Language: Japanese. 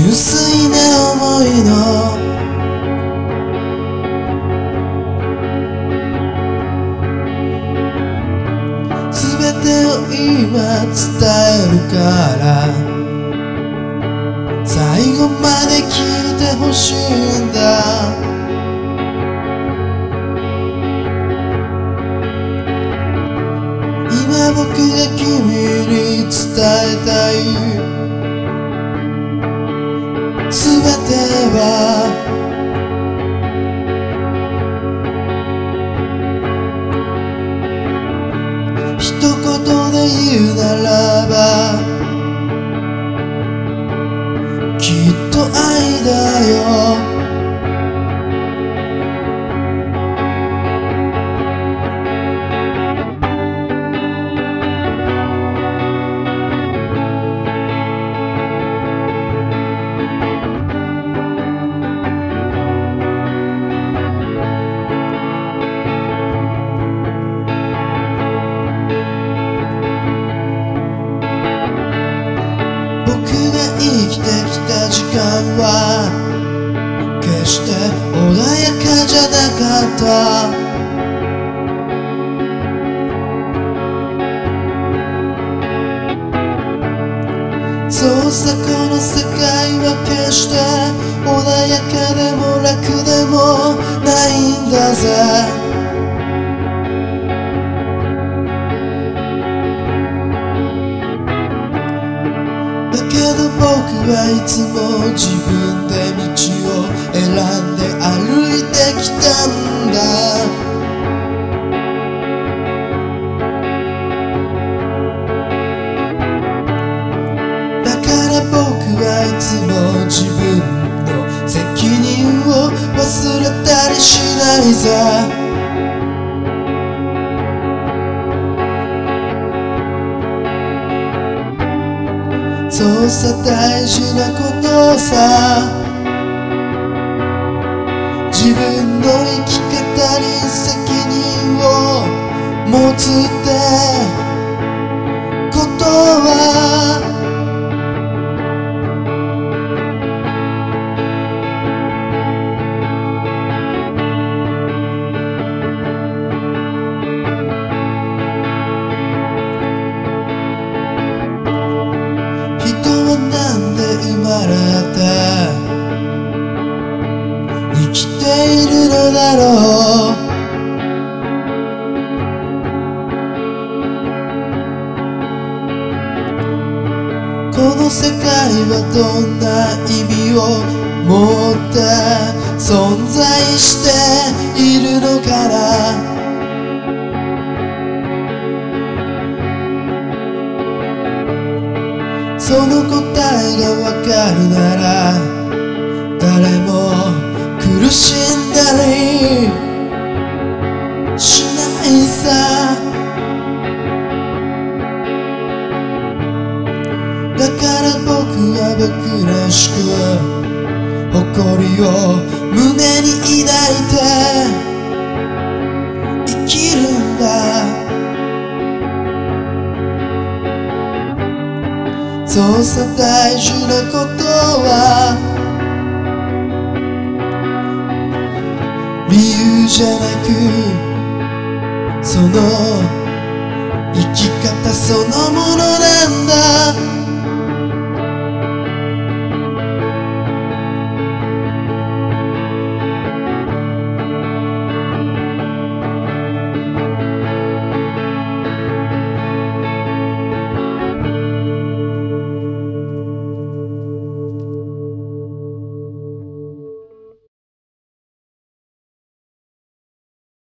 純粋な思いの。全てを今伝えるから。最後まで聞いてほしいんだ。一言で言うならばきっと愛だよ。間は決して穏やかじゃなかった。創作の世界は決して穏やかだけど僕はいつも自分で道を選んで歩いてきたんだ。だから僕はいつも自分の責任を忘れたりしないぜそうさ大事なことさ。自分の生きで生まれて生きているのだろう。この世界はどんな意味を持って存在しているのかなその答えがわかるなら誰も苦しんだりしないさ。だから僕は僕らしく誇りを胸に抱いてそうさ大事なことは理由じゃなくその生き方そのものなんだ。